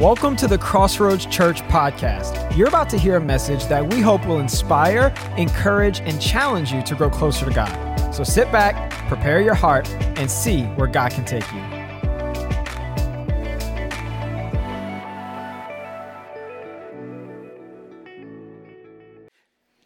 Welcome to the Crossroads Church podcast. You're about to hear a message that we hope will inspire, encourage, and challenge you to grow closer to God. So sit back, prepare your heart, and see where God can take you.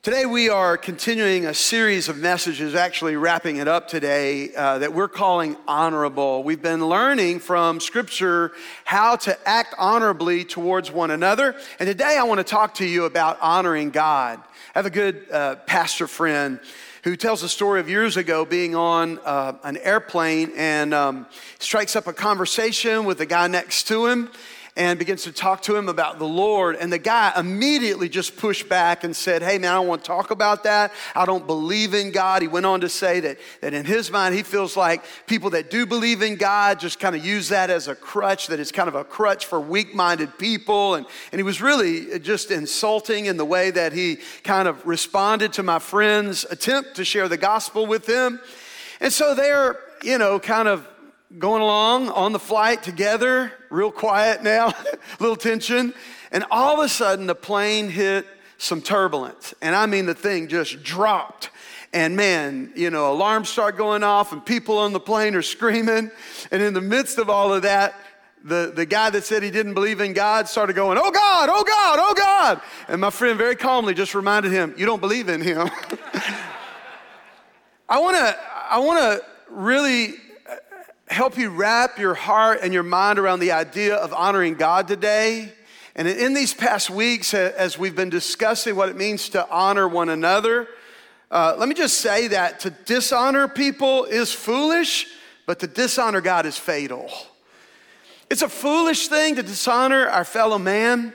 Today, we are continuing a series of messages, actually wrapping it up today, uh, that we're calling honorable. We've been learning from Scripture how to act honorably towards one another. And today, I want to talk to you about honoring God. I have a good uh, pastor friend who tells a story of years ago being on uh, an airplane and um, strikes up a conversation with the guy next to him and begins to talk to him about the Lord. And the guy immediately just pushed back and said, Hey, man, I don't want to talk about that. I don't believe in God. He went on to say that, that in his mind, he feels like people that do believe in God just kind of use that as a crutch, that it's kind of a crutch for weak minded people. And, and he was really just insulting in the way that he kind of responded to my friend's attempt to share the gospel with him. And so they're, you know, kind of going along on the flight together, real quiet now, a little tension. And all of a sudden, the plane hit some turbulence. And I mean, the thing just dropped. And man, you know, alarms start going off, and people on the plane are screaming. And in the midst of all of that, the, the guy that said he didn't believe in God started going, Oh God, oh God, oh God. And my friend very calmly just reminded him, You don't believe in him. I wanna, I wanna really help you wrap your heart and your mind around the idea of honoring God today. And in these past weeks, as we've been discussing what it means to honor one another, uh, let me just say that to dishonor people is foolish, but to dishonor God is fatal. It's a foolish thing to dishonor our fellow man.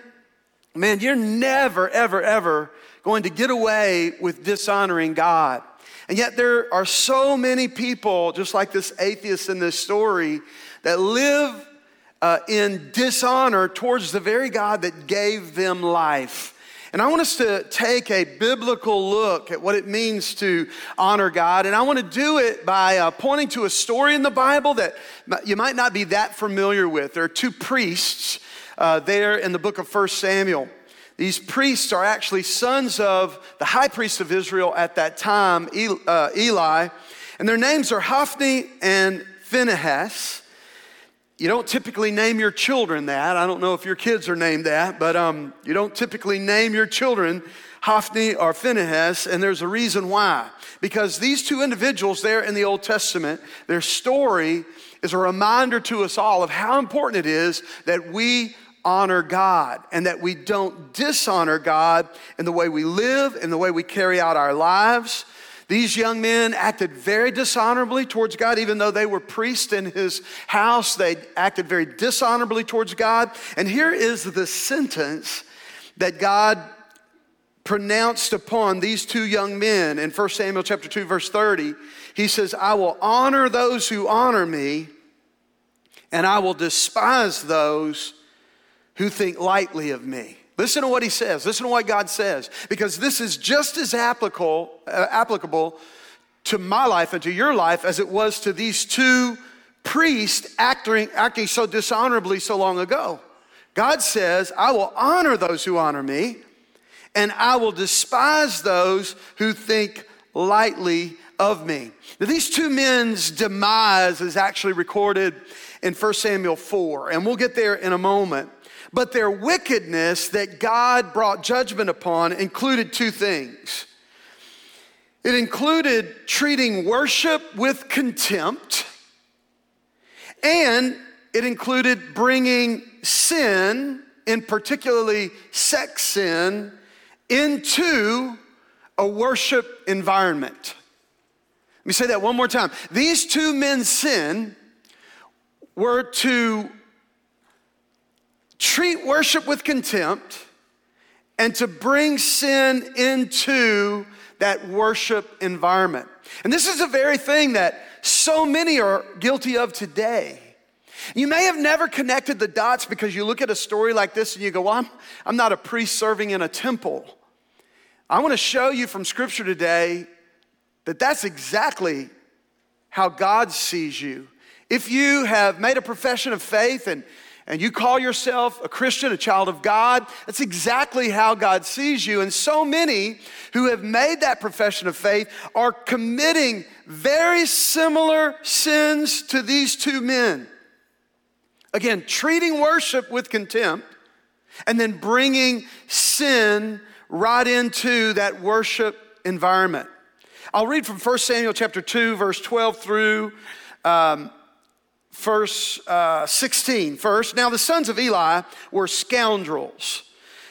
Man, you're never, ever, ever going to get away with dishonoring God. And yet, there are so many people, just like this atheist in this story, that live uh, in dishonor towards the very God that gave them life. And I want us to take a biblical look at what it means to honor God. And I want to do it by uh, pointing to a story in the Bible that you might not be that familiar with. There are two priests uh, there in the book of First Samuel. These priests are actually sons of the high priest of Israel at that time, uh, Eli, and their names are Hophni and Phinehas. You don't typically name your children that. I don't know if your kids are named that, but um, you don't typically name your children Hophni or Phinehas, and there's a reason why. Because these two individuals there in the Old Testament, their story is a reminder to us all of how important it is that we honor God and that we don't dishonor God in the way we live, in the way we carry out our lives. These young men acted very dishonorably towards God, even though they were priests in his house. They acted very dishonorably towards God. And here is the sentence that God pronounced upon these two young men in 1 Samuel chapter 2 verse 30. He says, "I will honor those who honor me, and I will despise those who think lightly of me. Listen to what he says. Listen to what God says, because this is just as applicable, uh, applicable to my life and to your life as it was to these two priests acting, acting so dishonorably so long ago. God says, I will honor those who honor me, and I will despise those who think lightly of me. Now, these two men's demise is actually recorded in 1 Samuel 4, and we'll get there in a moment. But their wickedness that God brought judgment upon included two things. It included treating worship with contempt, and it included bringing sin, in particularly sex sin, into a worship environment. Let me say that one more time. These two men's sin were to treat worship with contempt and to bring sin into that worship environment. And this is the very thing that so many are guilty of today. You may have never connected the dots because you look at a story like this and you go, Well, I'm, I'm not a priest serving in a temple. I want to show you from Scripture today that that's exactly how God sees you. If you have made a profession of faith and and you call yourself a Christian, a child of God, that's exactly how God sees you. And so many who have made that profession of faith are committing very similar sins to these two men. Again, treating worship with contempt and then bringing sin right into that worship environment. I'll read from 1 Samuel chapter 2, verse 12 through um, verse uh, 16. First, now the sons of Eli were scoundrels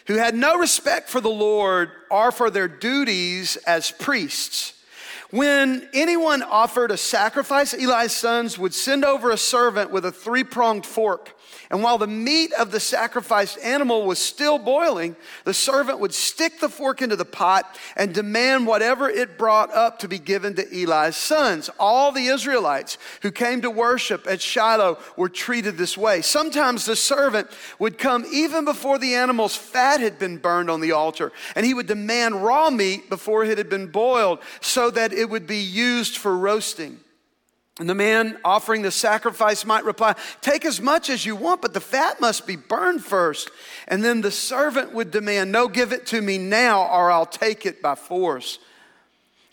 who had no respect for the Lord or for their duties as priests. When anyone offered a sacrifice, Eli's sons would send over a servant with a three pronged fork and while the meat of the sacrificed animal was still boiling, the servant would stick the fork into the pot and demand whatever it brought up to be given to Eli's sons. All the Israelites who came to worship at Shiloh were treated this way. Sometimes the servant would come even before the animal's fat had been burned on the altar, and he would demand raw meat before it had been boiled so that it would be used for roasting. And the man offering the sacrifice might reply, Take as much as you want, but the fat must be burned first. And then the servant would demand, No, give it to me now, or I'll take it by force.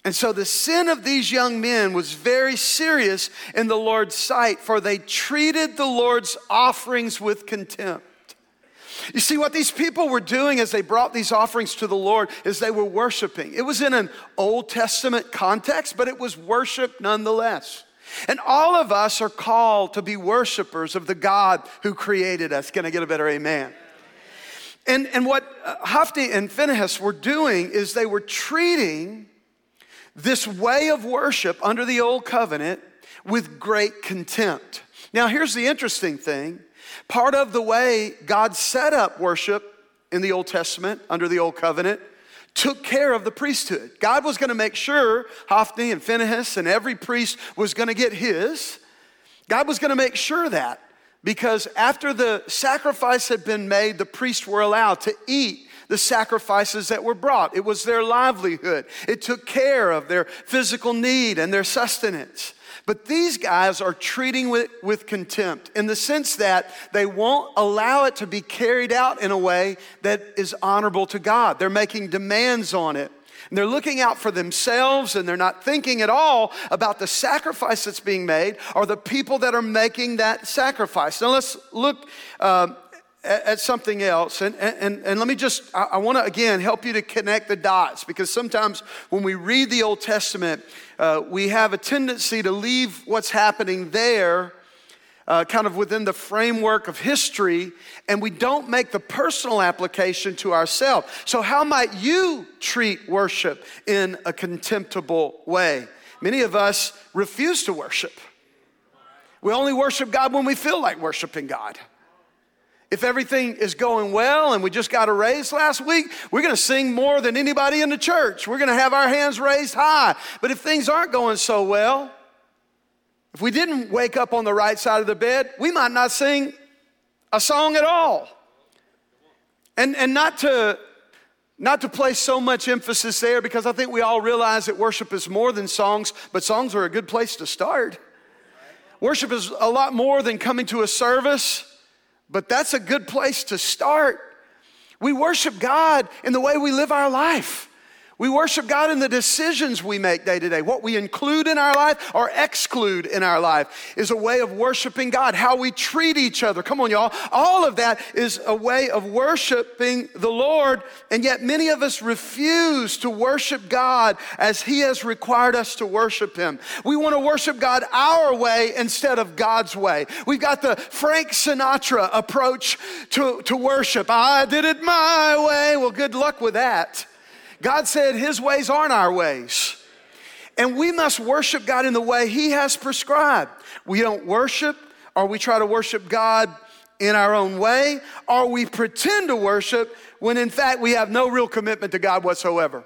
And so the sin of these young men was very serious in the Lord's sight, for they treated the Lord's offerings with contempt. You see, what these people were doing as they brought these offerings to the Lord is they were worshiping. It was in an Old Testament context, but it was worship nonetheless. And all of us are called to be worshipers of the God who created us. Can I get a better amen? And, and what uh, Hophni and Phinehas were doing is they were treating this way of worship under the old covenant with great contempt. Now, here's the interesting thing part of the way God set up worship in the Old Testament under the old covenant took care of the priesthood. God was going to make sure Hophni and Phinehas and every priest was going to get his. God was going to make sure that because after the sacrifice had been made, the priests were allowed to eat the sacrifices that were brought. It was their livelihood, it took care of their physical need and their sustenance. But these guys are treating it with contempt in the sense that they won't allow it to be carried out in a way that is honorable to God. They're making demands on it. And they're looking out for themselves and they're not thinking at all about the sacrifice that's being made or the people that are making that sacrifice. Now let's look uh, at something else. And, and, and let me just, I, I want to again help you to connect the dots because sometimes when we read the Old Testament, uh, we have a tendency to leave what's happening there uh, kind of within the framework of history, and we don't make the personal application to ourselves. So, how might you treat worship in a contemptible way? Many of us refuse to worship. We only worship God when we feel like worshiping God. If everything is going well and we just got a raise last week, we're going to sing more than anybody in the church. We're going to have our hands raised high. But if things aren't going so well, if we didn't wake up on the right side of the bed, we might not sing a song at all. And, and not to not to place so much emphasis there because I think we all realize that worship is more than songs, but songs are a good place to start. Worship is a lot more than coming to a service but that's a good place to start. We worship God in the way we live our life. We worship God in the decisions we make day to day. What we include in our life or exclude in our life is a way of worshiping God. How we treat each other. Come on, y'all. All of that is a way of worshiping the Lord. And yet, many of us refuse to worship God as He has required us to worship Him. We want to worship God our way instead of God's way. We've got the Frank Sinatra approach to, to worship. I did it my way. Well, good luck with that. God said his ways aren't our ways. And we must worship God in the way he has prescribed. We don't worship or we try to worship God in our own way, or we pretend to worship when in fact we have no real commitment to God whatsoever.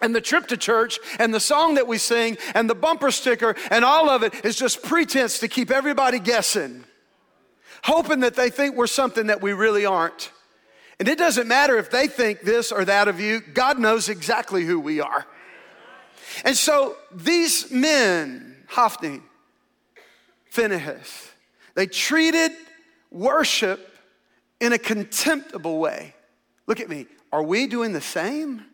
And the trip to church and the song that we sing and the bumper sticker and all of it is just pretense to keep everybody guessing, hoping that they think we're something that we really aren't. And it doesn't matter if they think this or that of you, God knows exactly who we are. And so these men, Hophni, Phinehas, they treated worship in a contemptible way. Look at me. Are we doing the same?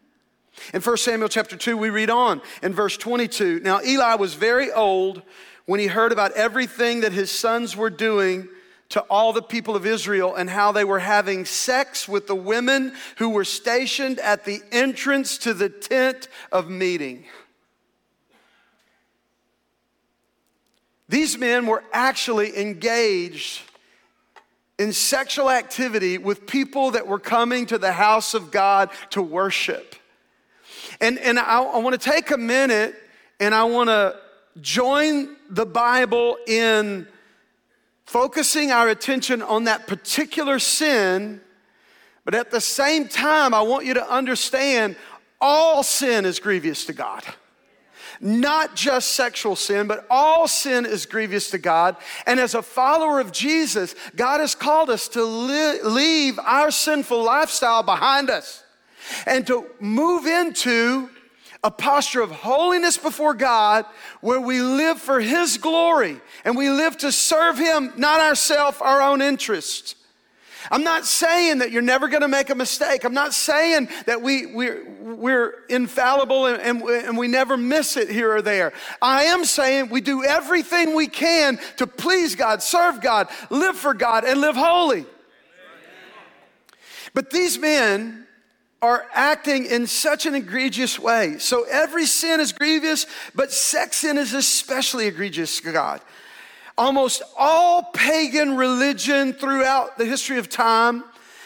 In 1 Samuel chapter 2, we read on in verse 22. Now, Eli was very old when he heard about everything that his sons were doing to all the people of Israel and how they were having sex with the women who were stationed at the entrance to the tent of meeting. These men were actually engaged in sexual activity with people that were coming to the house of God to worship. And, and I, I want to take a minute and I want to join the Bible in focusing our attention on that particular sin, but at the same time, I want you to understand all sin is grievous to God not just sexual sin, but all sin is grievous to God. And as a follower of Jesus, God has called us to li- leave our sinful lifestyle behind us and to move into a posture of holiness before God where we live for His glory and we live to serve Him, not ourselves, our own interests. I'm not saying that you're never going to make a mistake. I'm not saying that we, we're, we're infallible and, and, and, we never miss it here or there. I am saying we do everything we can to please God, serve God, live for God, and live holy. But these men are acting in such an egregious way. So every sin is grievous, but sex sin is especially egregious to God. Almost all pagan religion throughout the history of time,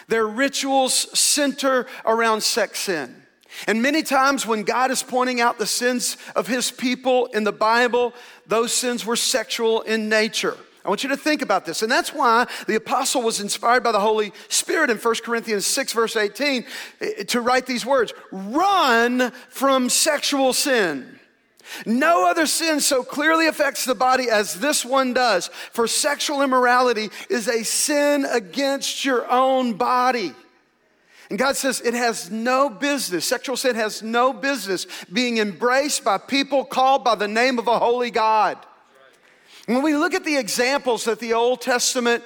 their rituals center around sex sin. And many times when God is pointing out the sins of his people in the Bible, those sins were sexual in nature. I want you to think about this. And that's why the apostle was inspired by the Holy Spirit in 1 Corinthians 6, verse 18, eh, to write these words Run from sexual sin. No other sin so clearly affects the body as this one does, for sexual immorality is a sin against your own body. And God says it has no business, sexual sin has no business being embraced by people called by the name of a holy God. When we look at the examples that the Old Testament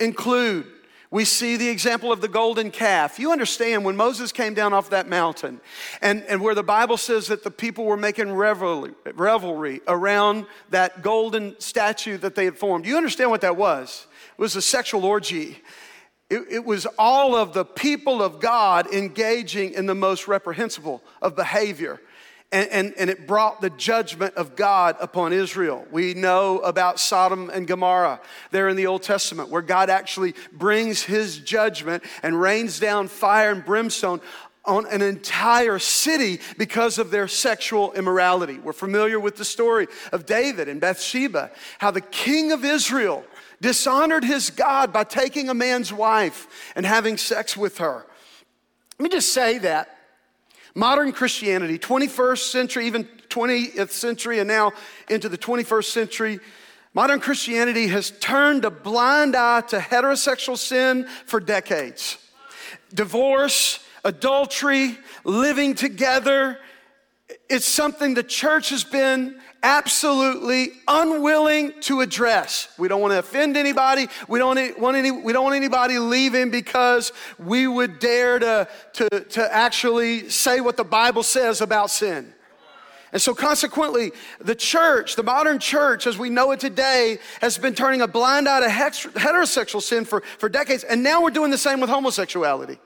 include, we see the example of the golden calf. You understand when Moses came down off that mountain and, and where the Bible says that the people were making revelry, revelry around that golden statue that they had formed. You understand what that was? It was a sexual orgy. It, it was all of the people of God engaging in the most reprehensible of behavior and, and, and, it brought the judgment of God upon Israel. We know about Sodom and Gomorrah there in the Old Testament, where God actually brings his judgment and rains down fire and brimstone on an entire city because of their sexual immorality. We're familiar with the story of David and Bathsheba, how the king of Israel dishonored his God by taking a man's wife and having sex with her. Let me just say that Modern Christianity, 21st century, even 20th century, and now into the 21st century, modern Christianity has turned a blind eye to heterosexual sin for decades. Divorce, adultery, living together, it's something the church has been absolutely unwilling to address. We don't want to offend anybody. We don't want, any, we don't want anybody leaving because we would dare to, to, to actually say what the Bible says about sin. And so, consequently, the church, the modern church as we know it today, has been turning a blind eye to heterosexual sin for, for decades. And now we're doing the same with homosexuality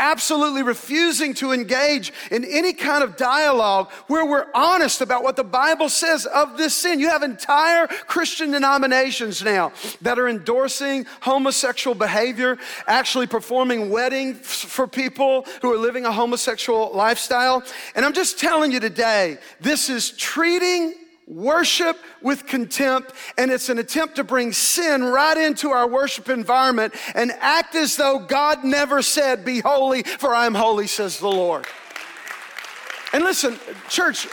absolutely refusing to engage in any kind of dialogue where we're honest about what the Bible says of this sin. You have entire Christian denominations now that are endorsing homosexual behavior, actually performing weddings for people who are living a homosexual lifestyle. And I'm just telling you today, this is treating worship with contempt, and it's an attempt to bring sin right into our worship environment and act as though God never said, Be holy, for I am holy, says the Lord. And listen, church,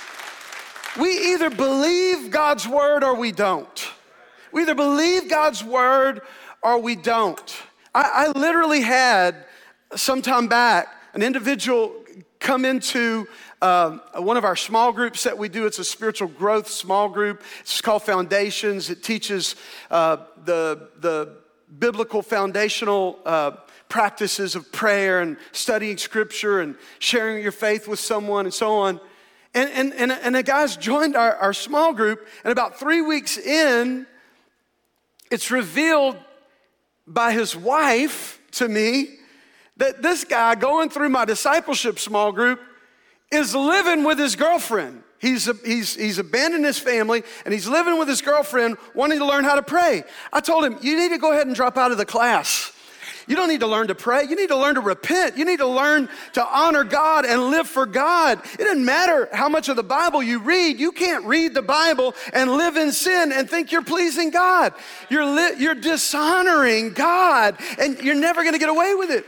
we either believe God's word or we don't. We either believe God's word or we don't. I, I literally had some time back an individual come into um, one of our small groups that we do. It's a spiritual growth small group. It's called Foundations. It teaches uh, the, the biblical foundational uh, practices of prayer and studying scripture and sharing your faith with someone and so on. And, and, and, and the guys joined our, our small group, and about three weeks in, it's revealed by his wife to me that this guy going through my discipleship small group is living with his girlfriend. He's, he's, he's abandoned his family and he's living with his girlfriend, wanting to learn how to pray. I told him, You need to go ahead and drop out of the class. You don't need to learn to pray. You need to learn to repent. You need to learn to honor God and live for God. It doesn't matter how much of the Bible you read. You can't read the Bible and live in sin and think you're pleasing God. You're, li- you're dishonoring God and you're never going to get away with it.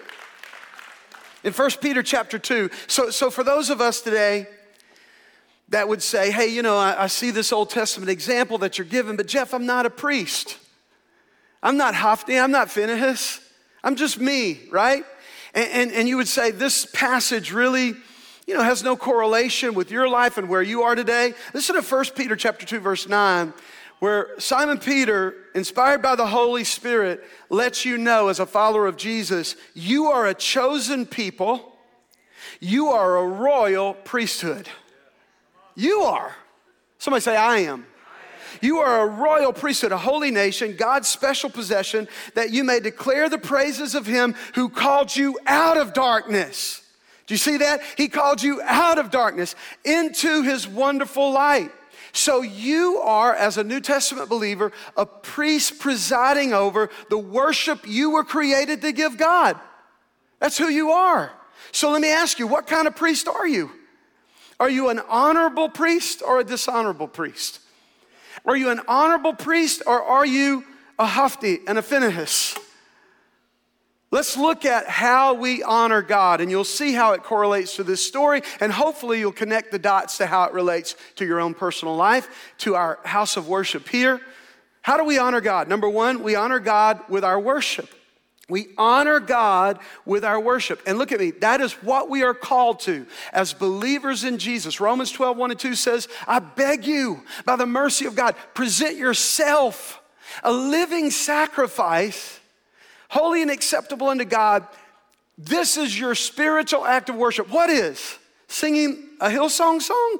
In 1 Peter chapter 2, so, so for those of us today that would say, hey, you know, I, I see this Old Testament example that you're given, but Jeff, I'm not a priest. I'm not Hophni, I'm not Phinehas. I'm just me, right? And, and, and, you would say this passage really, you know, has no correlation with your life and where you are today. Listen to 1 Peter chapter 2, verse 9, where Simon Peter, inspired by the Holy Spirit, lets you know as a follower of Jesus, you are a chosen people, you are a royal priesthood. You are. Somebody say, I am. You are a royal priesthood, a holy nation, God's special possession, that you may declare the praises of him who called you out of darkness. Do you see that? He called you out of darkness into his wonderful light. So you are, as a New Testament believer, a priest presiding over the worship you were created to give God. That's who you are. So let me ask you, what kind of priest are you? Are you an honorable priest or a dishonorable priest? Are you an honorable priest or are you a Hophni and a Phinehas? Let's look at how we honor God, and you'll see how it correlates to this story, and hopefully you'll connect the dots to how it relates to your own personal life, to our house of worship here. How do we honor God? Number one, we honor God with our worship. We honor God with our worship. And look at me, that is what we are called to as believers in Jesus. Romans 12, 1 and 2 says, I beg you, by the mercy of God, present yourself a living sacrifice, holy and acceptable unto God. This is your spiritual act of worship. What is? Singing a Hillsong song?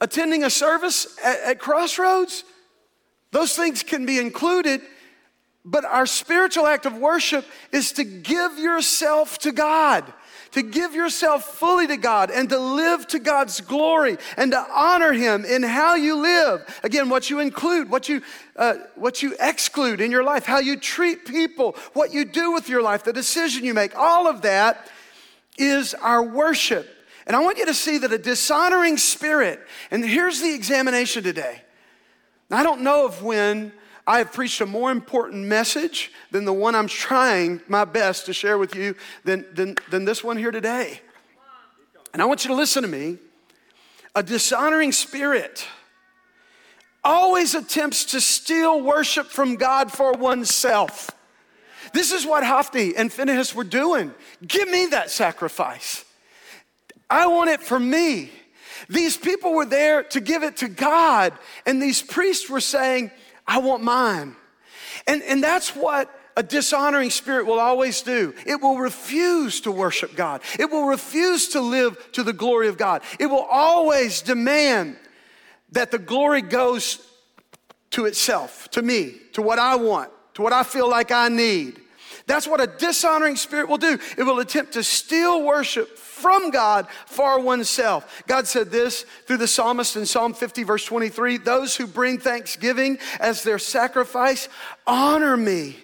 Attending a service at, at Crossroads? Those things can be included but our spiritual act of worship is to give yourself to God, to give yourself fully to God and to live to God's glory and to honor Him in how you live. Again, what you include, what you, uh, what you exclude in your life, how you treat people, what you do with your life, the decision you make, all of that is our worship. And I want you to see that a dishonoring spirit, and here's the examination today. I don't know of when I have preached a more important message than the one I'm trying my best to share with you than, than, than this one here today. And I want you to listen to me. A dishonoring spirit always attempts to steal worship from God for oneself. This is what Hophni and Phinehas were doing. Give me that sacrifice. I want it for me. These people were there to give it to God, and these priests were saying, I want mine. And, and that's what a dishonoring spirit will always do. It will refuse to worship God. It will refuse to live to the glory of God. It will always demand that the glory goes to itself, to me, to what I want, to what I feel like I need. That's what a dishonoring spirit will do. It will attempt to steal worship from God for oneself. God said this through the psalmist in Psalm 50, verse 23 Those who bring thanksgiving as their sacrifice honor me.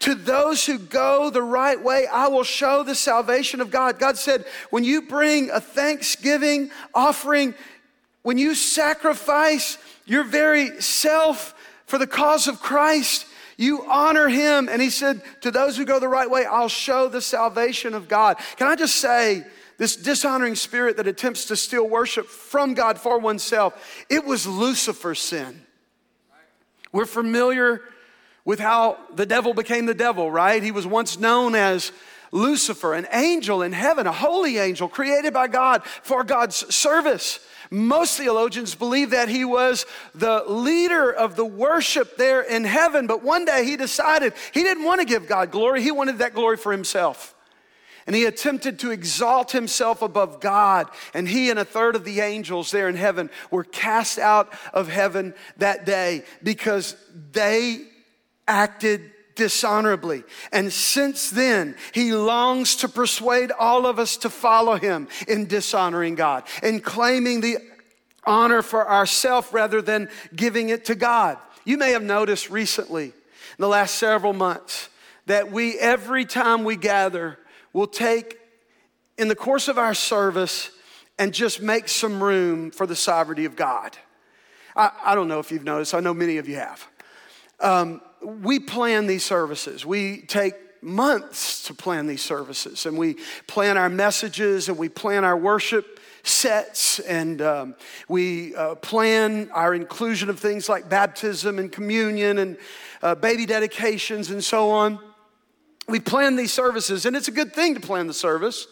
To those who go the right way, I will show the salvation of God. God said, when you bring a thanksgiving offering, when you sacrifice your very self for the cause of Christ, you honor him. And he said, To those who go the right way, I'll show the salvation of God. Can I just say, this dishonoring spirit that attempts to steal worship from God for oneself, it was Lucifer's sin. We're familiar with how the devil became the devil, right? He was once known as Lucifer, an angel in heaven, a holy angel created by God for God's service. Most theologians believe that he was the leader of the worship there in heaven, but one day he decided he didn't want to give God glory, he wanted that glory for himself. And he attempted to exalt himself above God. And he and a third of the angels there in heaven were cast out of heaven that day because they acted dishonorably. And since then, he longs to persuade all of us to follow him in dishonoring God, in claiming the honor for ourselves rather than giving it to God. You may have noticed recently, in the last several months, that we, every time we gather, will take in the course of our service and just make some room for the sovereignty of God. I, I don't know if you've noticed, I know many of you have. Um, we plan these services. We take months to plan these services, and we plan our messages and we plan our worship sets, and um, we uh, plan our inclusion of things like baptism and communion and uh, baby dedications and so on. We plan these services, and it's a good thing to plan the service.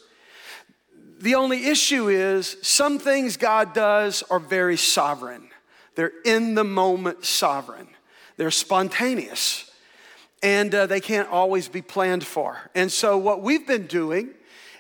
The only issue is some things God does are very sovereign. They're in the moment sovereign. They're spontaneous and uh, they can't always be planned for. And so, what we've been doing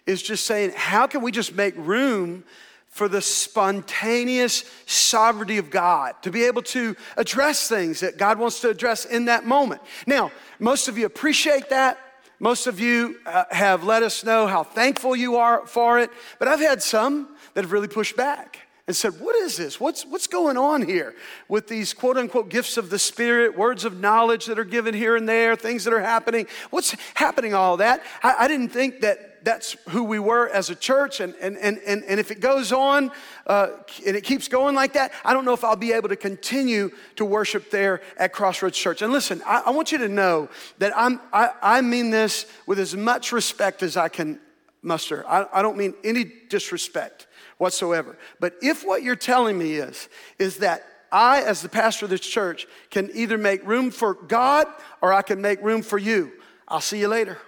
is just saying, how can we just make room for the spontaneous sovereignty of God to be able to address things that God wants to address in that moment? Now, most of you appreciate that. Most of you uh, have let us know how thankful you are for it, but I've had some that have really pushed back and said, What is this? What's, what's going on here with these quote unquote gifts of the Spirit, words of knowledge that are given here and there, things that are happening? What's happening, all that? I, I didn't think that that's who we were as a church. And, and, and, and, and if it goes on uh, and it keeps going like that, I don't know if I'll be able to continue to worship there at Crossroads Church. And listen, I, I want you to know that I'm, I, I mean this with as much respect as I can muster. I, I don't mean any disrespect whatsoever. But if what you're telling me is, is that I, as the pastor of this church, can either make room for God or I can make room for you, I'll see you later.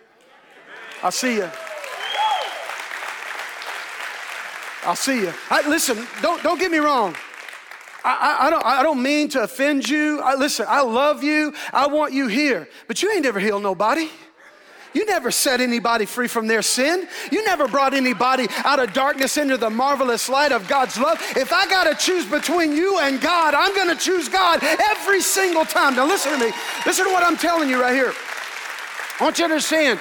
I'll see you. I'll see you. I, listen, don't, don't get me wrong. I, I, I, don't, I don't mean to offend you. I, listen, I love you. I want you here. But you ain't ever healed nobody. You never set anybody free from their sin. You never brought anybody out of darkness into the marvelous light of God's love. If I got to choose between you and God, I'm going to choose God every single time. Now, listen to me. Listen to what I'm telling you right here. I want you to understand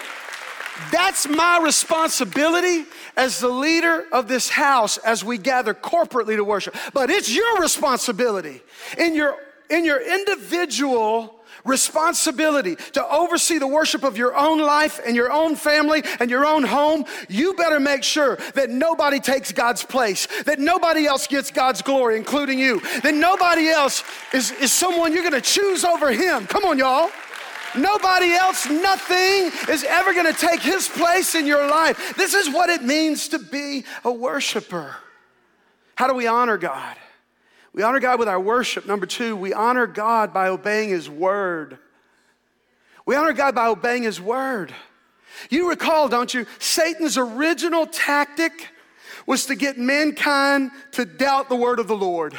that's my responsibility as the leader of this house as we gather corporately to worship. But it's your responsibility in your, in your individual responsibility to oversee the worship of your own life and your own family and your own home, you better make sure that nobody takes God's place, that nobody else gets God's glory, including you, that nobody else is, is someone you're gonna choose over Him. Come on, y'all. Nobody else, nothing is ever gonna take His place in your life. This is what it means to be a worshiper. How do we honor God? We honor God with our worship. Number two, we honor God by obeying His word. We honor God by obeying His word. You recall, don't you? Satan's original tactic was to get mankind to doubt the word of the Lord.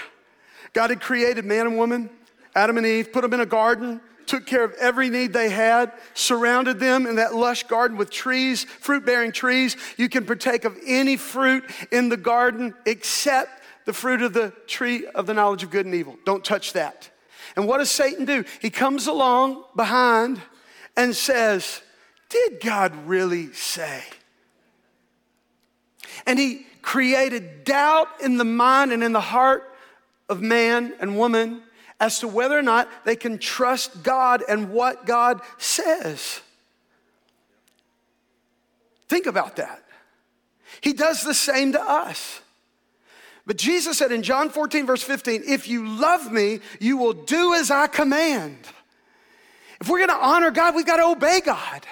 God had created man and woman, Adam and Eve, put them in a garden, took care of every need they had, surrounded them in that lush garden with trees, fruit bearing trees. You can partake of any fruit in the garden except the fruit of the tree of the knowledge of good and evil. Don't touch that. And what does Satan do? He comes along behind and says, Did God really say? And he created doubt in the mind and in the heart of man and woman as to whether or not they can trust God and what God says. Think about that. He does the same to us. But Jesus said in John 14, verse 15, if you love me, you will do as I command. If we're gonna honor God, we've gotta obey God.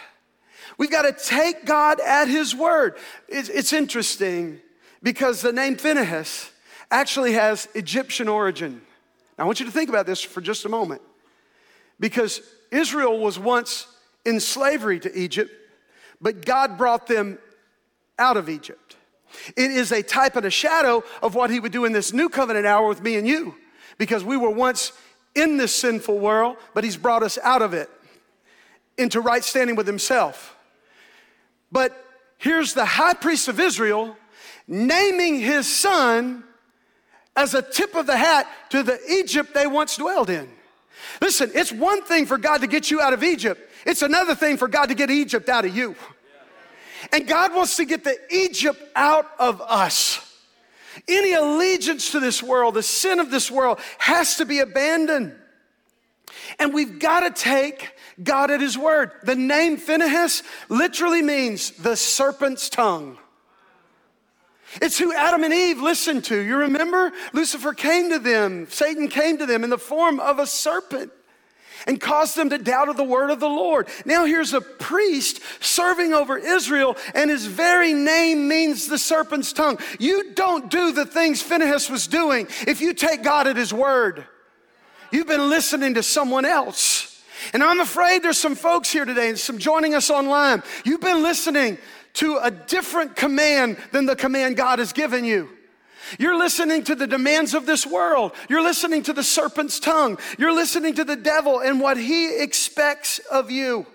We've gotta take God at his word. It's, it's interesting because the name Phinehas actually has Egyptian origin. Now, I want you to think about this for just a moment because Israel was once in slavery to Egypt, but God brought them out of Egypt. It is a type and a shadow of what he would do in this new covenant hour with me and you, because we were once in this sinful world, but he's brought us out of it into right standing with himself. But here's the high priest of Israel naming his son as a tip of the hat to the Egypt they once dwelled in. Listen, it's one thing for God to get you out of Egypt, it's another thing for God to get Egypt out of you. And God wants to get the Egypt out of us. Any allegiance to this world, the sin of this world, has to be abandoned. And we've got to take God at His word. The name Phinehas literally means the serpent's tongue. It's who Adam and Eve listened to. You remember? Lucifer came to them, Satan came to them in the form of a serpent and caused them to doubt of the word of the Lord. Now here's a priest serving over Israel, and his very name means the serpent's tongue. You don't do the things Phinehas was doing if you take God at his word. You've been listening to someone else. And I'm afraid there's some folks here today and some joining us online. You've been listening to a different command than the command God has given you. You're listening to the demands of this world. You're listening to the serpent's tongue. You're listening to the devil and what he expects of you.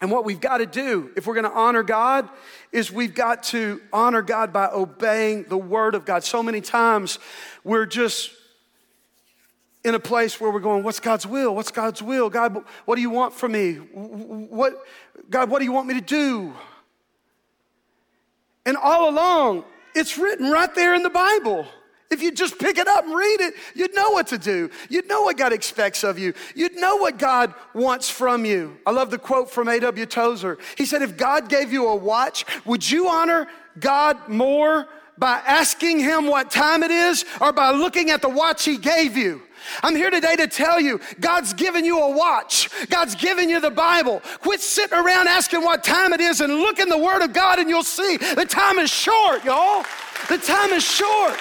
And what we've got to do, if we're going to honor God, is we've got to honor God by obeying the word of God. So many times we're just in a place where we're going, What's God's will? What's God's will? God, what do you want from me? What, God, what do you want me to do? And all along, it's written right there in the Bible. If you just pick it up and read it, you'd know what to do. You'd know what God expects of you. You'd know what God wants from you. I love the quote from A.W. Tozer. He said, If God gave you a watch, would you honor God more by asking Him what time it is or by looking at the watch He gave you? I'm here today to tell you God's given you a watch. God's given you the Bible. Quit sitting around asking what time it is and look in the Word of God and you'll see the time is short, y'all. The time is short.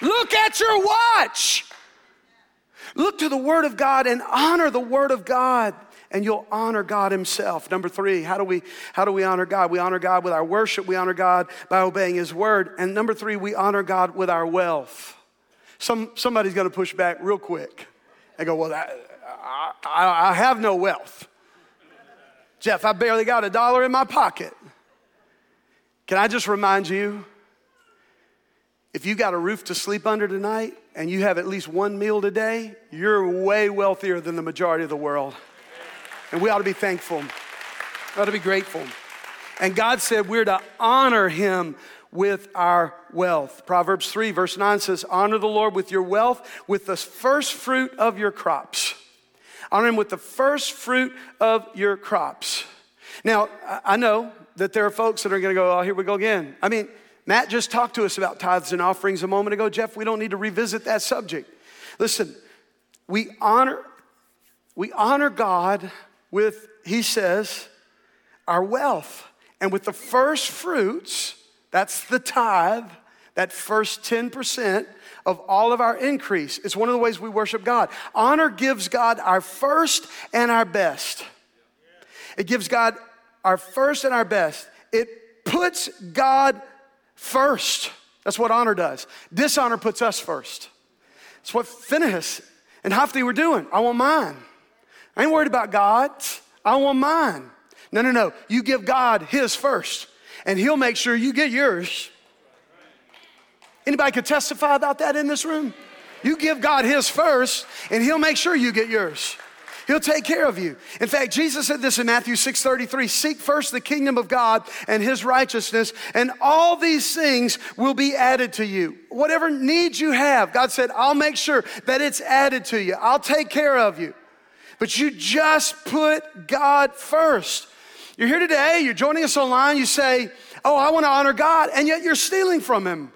Look at your watch. Look to the Word of God and honor the Word of God and you'll honor God Himself. Number three, how do we how do we honor God? We honor God with our worship. We honor God by obeying His word. And number three, we honor God with our wealth. Some, somebody's going to push back real quick and go, Well, I, I, I have no wealth. Jeff, I barely got a dollar in my pocket. Can I just remind you if you got a roof to sleep under tonight and you have at least one meal today, you're way wealthier than the majority of the world. And we ought to be thankful. We ought to be grateful. And God said we're to honor him with our wealth. Proverbs 3, verse 9 says, Honor the Lord with your wealth, with the first fruit of your crops. Honor him with the first fruit of your crops. Now, I know that there are folks that are going to go, Oh, here we go again. I mean, Matt just talked to us about tithes and offerings a moment ago. Jeff, we don't need to revisit that subject. Listen, we honor, we honor God with, he says, our wealth. And with the first fruits that's the tithe, that first 10% of all of our increase. It's one of the ways we worship God. Honor gives God our first and our best. It gives God our first and our best. It puts God first. That's what honor does. Dishonor puts us first. It's what Phinehas and Hophni were doing. I want mine. I ain't worried about God. I want mine. No, no, no. You give God his first and he'll make sure you get yours. Anybody could testify about that in this room? You give God his first, and he'll make sure you get yours. He'll take care of you. In fact, Jesus said this in Matthew 6:33, seek first the kingdom of God and his righteousness, and all these things will be added to you. Whatever needs you have, God said, I'll make sure that it's added to you. I'll take care of you. But you just put God first. You're here today, you're joining us online, you say, Oh, I want to honor God, and yet you're stealing from Him.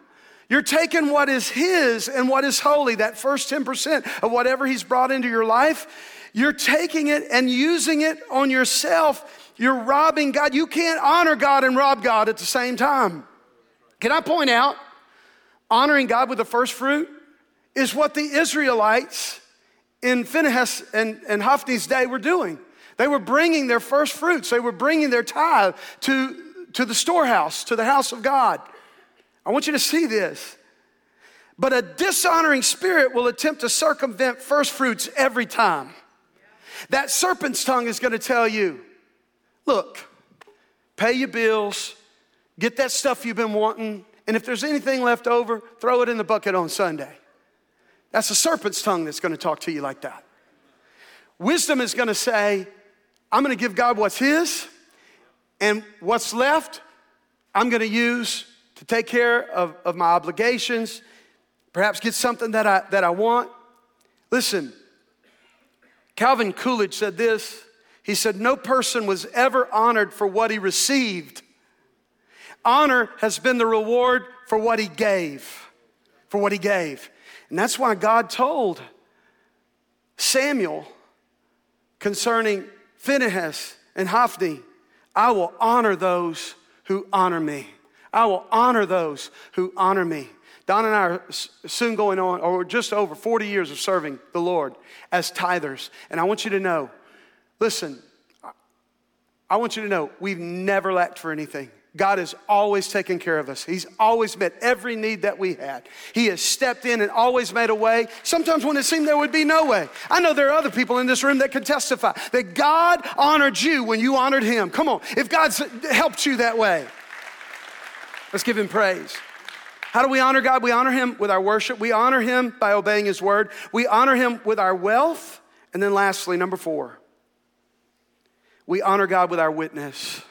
You're taking what is His and what is holy, that first 10% of whatever He's brought into your life, you're taking it and using it on yourself. You're robbing God. You can't honor God and rob God at the same time. Can I point out, honoring God with the first fruit is what the Israelites in Phinehas and, and Hophni's day were doing. They were bringing their first fruits, they were bringing their tithe to, to the storehouse, to the house of God. I want you to see this. But a dishonoring spirit will attempt to circumvent first fruits every time. That serpent's tongue is going to tell you look, pay your bills, get that stuff you've been wanting, and if there's anything left over, throw it in the bucket on Sunday. That's a serpent's tongue that's going to talk to you like that. Wisdom is going to say, I'm going to give God what's His, and what's left, I'm going to use to take care of, of my obligations, perhaps get something that I, that I want. Listen, Calvin Coolidge said this. He said, No person was ever honored for what he received. Honor has been the reward for what he gave. For what he gave. And that's why God told Samuel concerning Phinehas and Hophni, I will honor those who honor me. I will honor those who honor me. Don and I are soon going on, or just over 40 years of serving the Lord as tithers. And I want you to know listen, I want you to know we've never lacked for anything. God has always taken care of us. He's always met every need that we had. He has stepped in and always made a way, sometimes when it seemed there would be no way. I know there are other people in this room that can testify that God honored you when you honored Him. Come on, if God's helped you that way, let's give Him praise. How do we honor God? We honor Him with our worship, we honor Him by obeying His word, we honor Him with our wealth, and then lastly, number four, we honor God with our witness.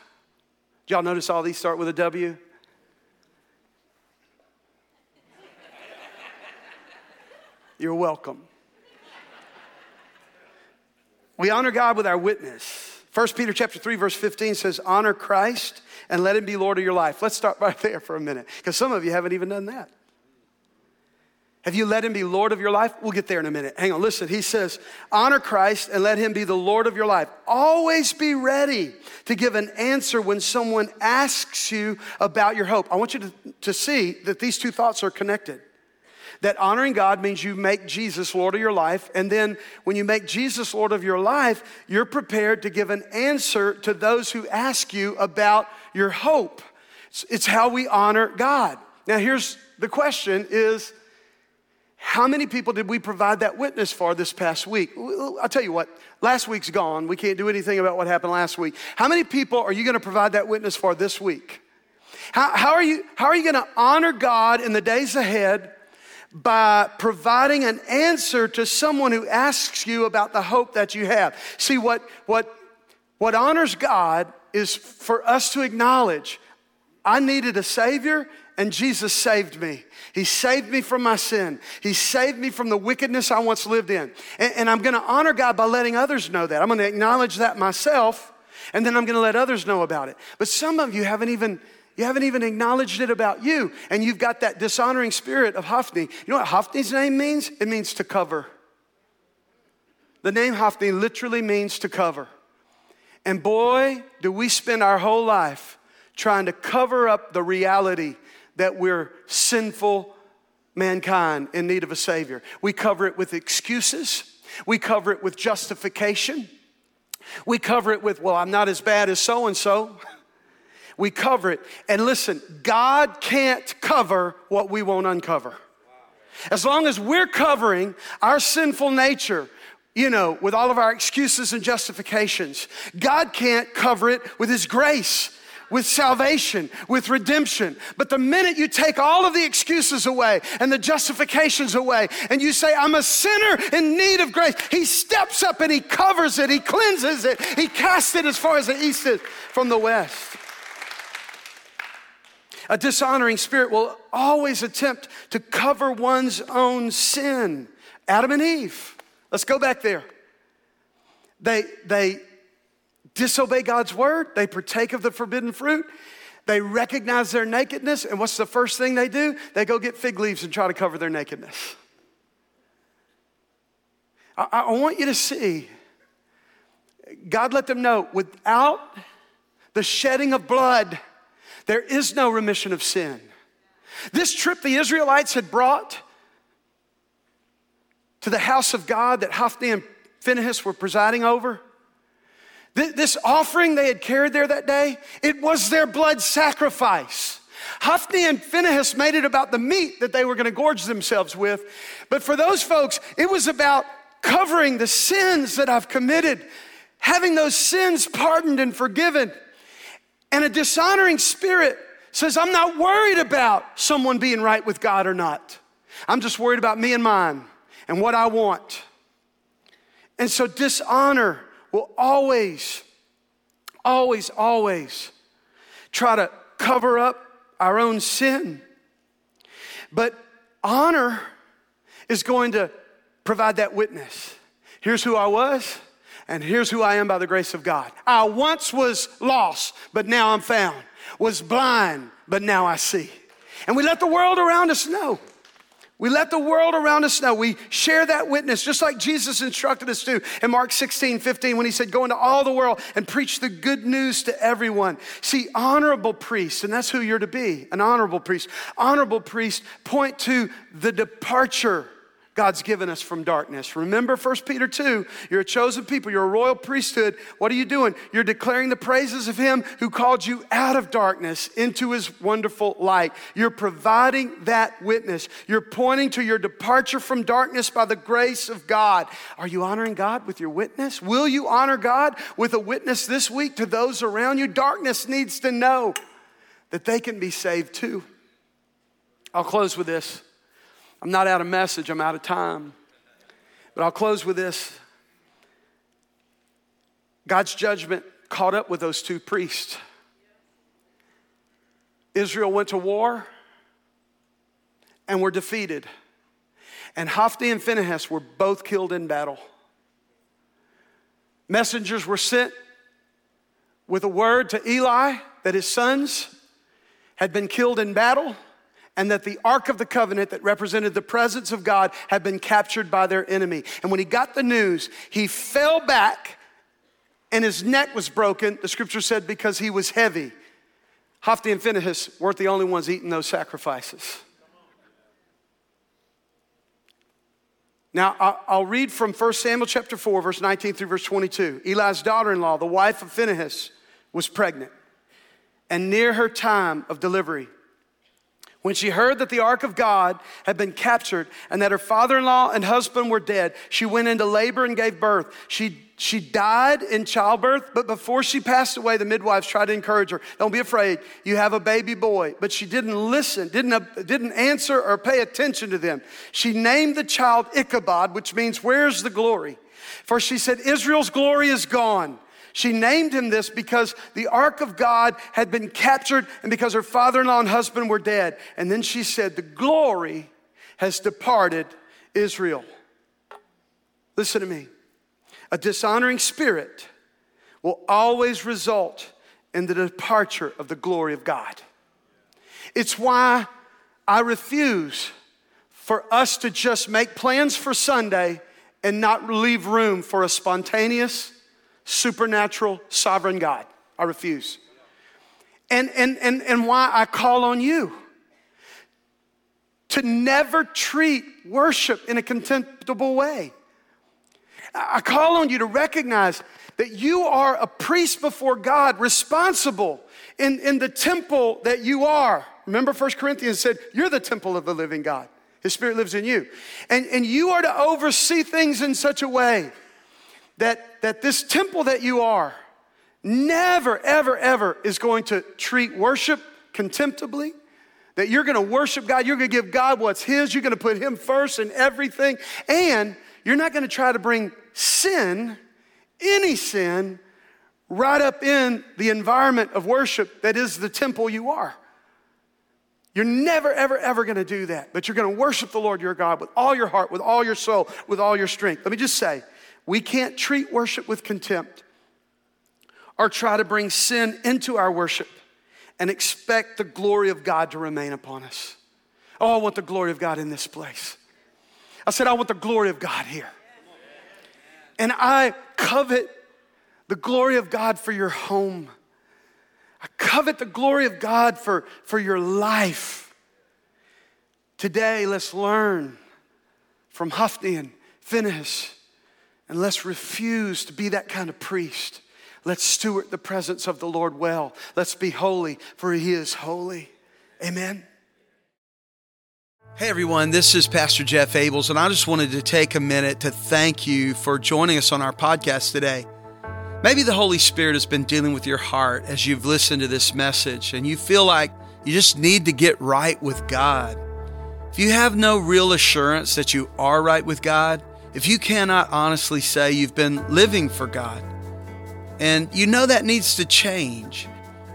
Did y'all notice all these start with a W? You're welcome. We honor God with our witness. 1 Peter chapter 3 verse 15 says honor Christ and let him be Lord of your life. Let's start right there for a minute because some of you haven't even done that. Have you let him be Lord of your life? We'll get there in a minute. Hang on, listen. He says, honor Christ and let him be the Lord of your life. Always be ready to give an answer when someone asks you about your hope. I want you to, to see that these two thoughts are connected. That honoring God means you make Jesus Lord of your life. And then when you make Jesus Lord of your life, you're prepared to give an answer to those who ask you about your hope. It's, it's how we honor God. Now, here's the question is, how many people did we provide that witness for this past week? I'll tell you what, last week's gone. We can't do anything about what happened last week. How many people are you going to provide that witness for this week? How, how are you, how are you going to honor God in the days ahead by providing an answer to someone who asks you about the hope that you have? See, what, what, what honors God is for us to acknowledge I needed a Savior and Jesus saved me. He saved me from my sin. He saved me from the wickedness I once lived in. And, and I'm gonna honor God by letting others know that. I'm gonna acknowledge that myself, and then I'm gonna let others know about it. But some of you haven't even. You haven't even acknowledged it about you, and you've got that dishonoring spirit of Hophni. You know what Hophni's name means? It means to cover. The name Hophni literally means to cover. And boy, do we spend our whole life trying to cover up the reality that we're sinful mankind in need of a Savior. We cover it with excuses, we cover it with justification, we cover it with, well, I'm not as bad as so and so. We cover it. And listen, God can't cover what we won't uncover. As long as we're covering our sinful nature, you know, with all of our excuses and justifications, God can't cover it with His grace with salvation, with redemption. But the minute you take all of the excuses away and the justifications away, and you say, I'm a sinner in need of grace, He steps up and He covers it, He cleanses it, He casts it as far as the east is from the west. A dishonoring spirit will always attempt to cover one's own sin. Adam and Eve, let's go back there. They, they disobey God's word, they partake of the forbidden fruit, they recognize their nakedness, and what's the first thing they do? They go get fig leaves and try to cover their nakedness. I, I want you to see, God let them know without the shedding of blood, there is no remission of sin. This trip the Israelites had brought to the house of God that Hophni and Phinehas were presiding over This offering they had carried there that day, it was their blood sacrifice. Hophni and Phinehas made it about the meat that they were going to gorge themselves with. But for those folks, it was about covering the sins that I've committed, having those sins pardoned and forgiven. And a dishonoring spirit says, I'm not worried about someone being right with God or not. I'm just worried about me and mine and what I want. And so dishonor will always, always, always try to cover up our own sin. But honor is going to provide that witness. Here's who I was, and here's who I am by the grace of God. I once was lost, but now I'm found, was blind, but now I see. And we let the world around us know we let the world around us know. We share that witness, just like Jesus instructed us to in Mark 16, 15, when he said, Go into all the world and preach the good news to everyone. See, honorable priests, and that's who you're to be an honorable priest. Honorable priests point to the departure God's given us from darkness. Remember 1 Peter 2, you're a chosen people, you're a royal priesthood. What are you doing? You're declaring the praises of Him who called you out of darkness into His wonderful light. You're providing that witness. You're pointing to your departure from darkness by the grace of God. Are you honoring God with your witness? Will you honor God with a witness this week to those around you? Darkness needs to know that they can be saved too. I'll close with this. I'm not out of message, I'm out of time. But I'll close with this God's judgment caught up with those two priests. Israel went to war and were defeated. And Hophni and Phinehas were both killed in battle. Messengers were sent with a word to Eli that his sons had been killed in battle and that the Ark of the Covenant that represented the presence of God had been captured by their enemy. And when he got the news, he fell back and his neck was broken, the scripture said, because he was heavy. Hophni and Phinehas weren't the only ones eating those sacrifices. Now, I'll read from 1 Samuel chapter 4, verse 19 through verse 22. Eli's daughter in law, the wife of Phinehas, was pregnant. And near her time of delivery, when she heard that the ark of God had been captured and that her father in law and husband were dead, she went into labor and gave birth. She, she died in childbirth, but before she passed away, the midwives tried to encourage her Don't be afraid, you have a baby boy. But she didn't listen, didn't, didn't answer or pay attention to them. She named the child Ichabod, which means, Where's the glory? For she said, Israel's glory is gone. She named him this because the ark of God had been captured and because her father in law and husband were dead. And then she said, The glory has departed Israel. Listen to me. A dishonoring spirit will always result in the departure of the glory of God. It's why I refuse for us to just make plans for Sunday and not leave room for a spontaneous, supernatural, sovereign God. I refuse. And, and, and, and why I call on you to never treat worship in a contemptible way. I call on you to recognize that you are a priest before God, responsible in, in the temple that you are. Remember, 1 Corinthians said, You're the temple of the living God. His spirit lives in you. And, and you are to oversee things in such a way that, that this temple that you are never, ever, ever is going to treat worship contemptibly. That you're gonna worship God, you're gonna give God what's His, you're gonna put Him first in everything, and you're not gonna try to bring sin, any sin, right up in the environment of worship that is the temple you are. You're never, ever, ever gonna do that, but you're gonna worship the Lord your God with all your heart, with all your soul, with all your strength. Let me just say, we can't treat worship with contempt or try to bring sin into our worship and expect the glory of God to remain upon us. Oh, I want the glory of God in this place. I said, I want the glory of God here. And I covet the glory of God for your home. I covet the glory of God for, for your life. Today, let's learn from Hophni and Phinehas and let's refuse to be that kind of priest. Let's steward the presence of the Lord well. Let's be holy, for he is holy. Amen. Hey everyone, this is Pastor Jeff Abels, and I just wanted to take a minute to thank you for joining us on our podcast today. Maybe the Holy Spirit has been dealing with your heart as you've listened to this message, and you feel like you just need to get right with God. If you have no real assurance that you are right with God, if you cannot honestly say you've been living for God, and you know that needs to change,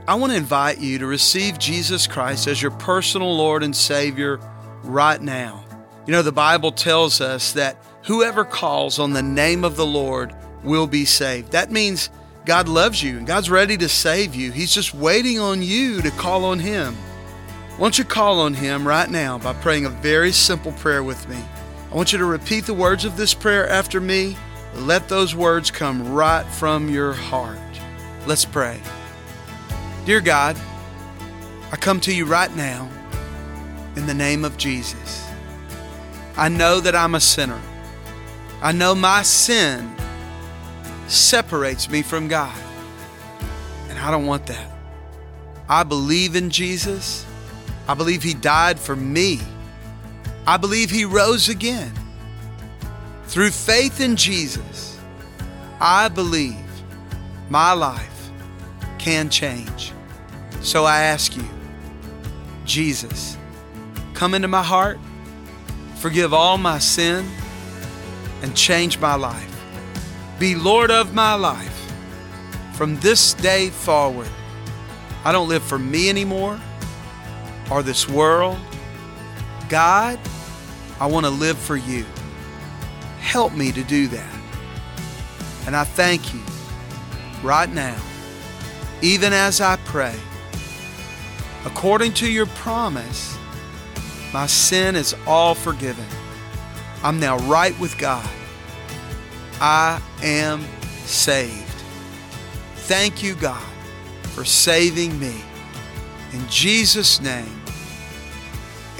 I want to invite you to receive Jesus Christ as your personal Lord and Savior right now. You know, the Bible tells us that whoever calls on the name of the Lord will be saved. That means God loves you and God's ready to save you. He's just waiting on you to call on Him. Won't you call on Him right now by praying a very simple prayer with me? I want you to repeat the words of this prayer after me. Let those words come right from your heart. Let's pray. Dear God, I come to you right now in the name of Jesus. I know that I'm a sinner. I know my sin separates me from God. And I don't want that. I believe in Jesus. I believe He died for me. I believe He rose again. Through faith in Jesus, I believe my life can change. So I ask you, Jesus, come into my heart, forgive all my sin, and change my life. Be Lord of my life. From this day forward, I don't live for me anymore or this world. God, I want to live for you. Help me to do that. And I thank you right now, even as I pray, according to your promise, my sin is all forgiven. I'm now right with God. I am saved. Thank you, God, for saving me. In Jesus' name,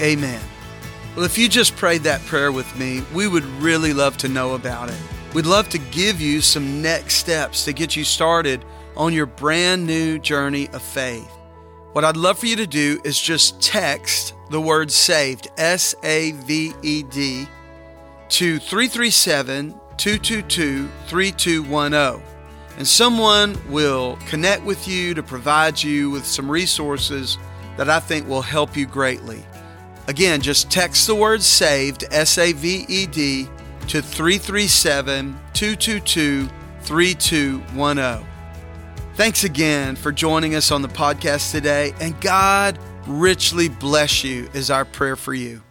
amen. Well, if you just prayed that prayer with me, we would really love to know about it. We'd love to give you some next steps to get you started on your brand new journey of faith. What I'd love for you to do is just text the word saved, S A V E D, to 337 222 3210. And someone will connect with you to provide you with some resources that I think will help you greatly. Again, just text the word saved, S A V E D, to 337 222 3210. Thanks again for joining us on the podcast today, and God richly bless you, is our prayer for you.